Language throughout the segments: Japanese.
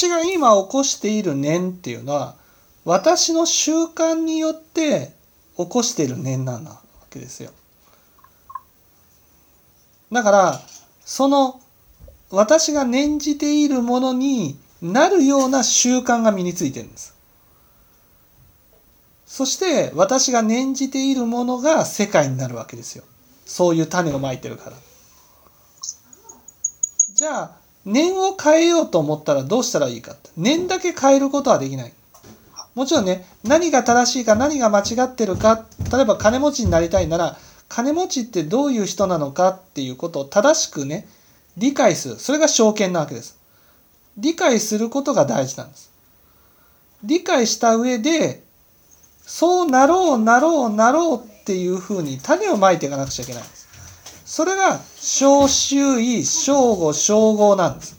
私が今起こしている念っていうのは私の習慣によって起こしている念なわけですよ。だからその私が念じているものになるような習慣が身についてるんです。そして私が念じているものが世界になるわけですよ。そういう種をまいてるから。じゃあ念を変えようと思ったらどうしたらいいかって念だけ変えることはできない。もちろんね何が正しいか何が間違ってるか例えば金持ちになりたいなら金持ちってどういう人なのかっていうことを正しくね理解するそれが証券なわけです。理解することが大事なんです。理解した上でそうなろうなろうなろうっていうふうに種をまいていかなくちゃいけないんです。それが小周囲小語小合なんです。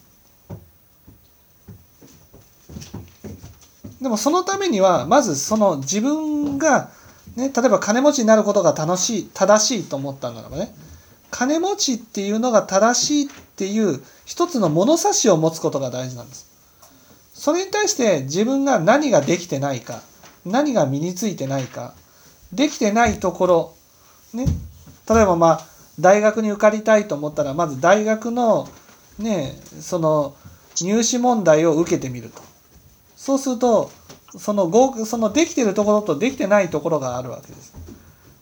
でもそのためにはまずその自分が、ね、例えば金持ちになることが楽しい正しいと思ったならばね金持ちっていうのが正しいっていう一つの物差しを持つことが大事なんです。それに対して自分が何ができてないか何が身についてないかできてないところね例えばまあ大学に受かりたいと思ったらまず大学のねその入試問題を受けてみるとそうするとその合そのできてるところとできてないところがあるわけです。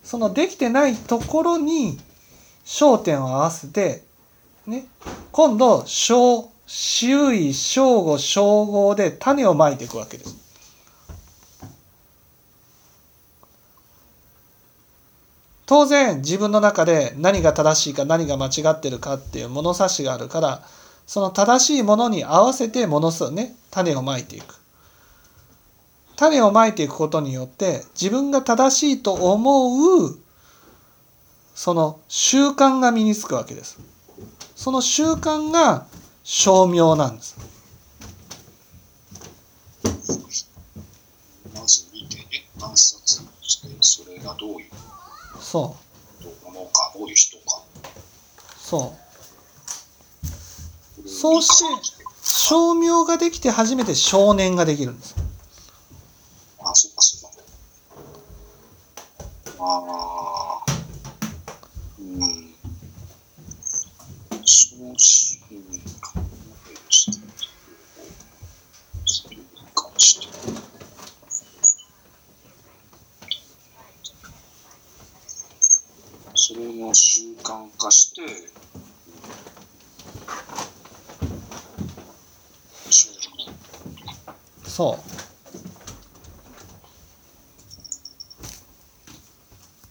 そのできてないところに焦点を合わせて、ね、今度小周囲正午正午で種をまいていくわけです。当然自分の中で何が正しいか何が間違ってるかっていう物差しがあるからその正しいものに合わせてものすごいね種をまいていく。種をまいていくことによって自分が正しいと思うその習慣が身につくわけです。その習慣が称名なんです。まず見てね、観察して、それがどういうそうどうものか、どういう人か。そう。そうして、照明ができて初めて少年ができるんです。あ、そうかそうか。ああ。うん。そうし、うん、考えして、それに関して。それの習慣化して、そう。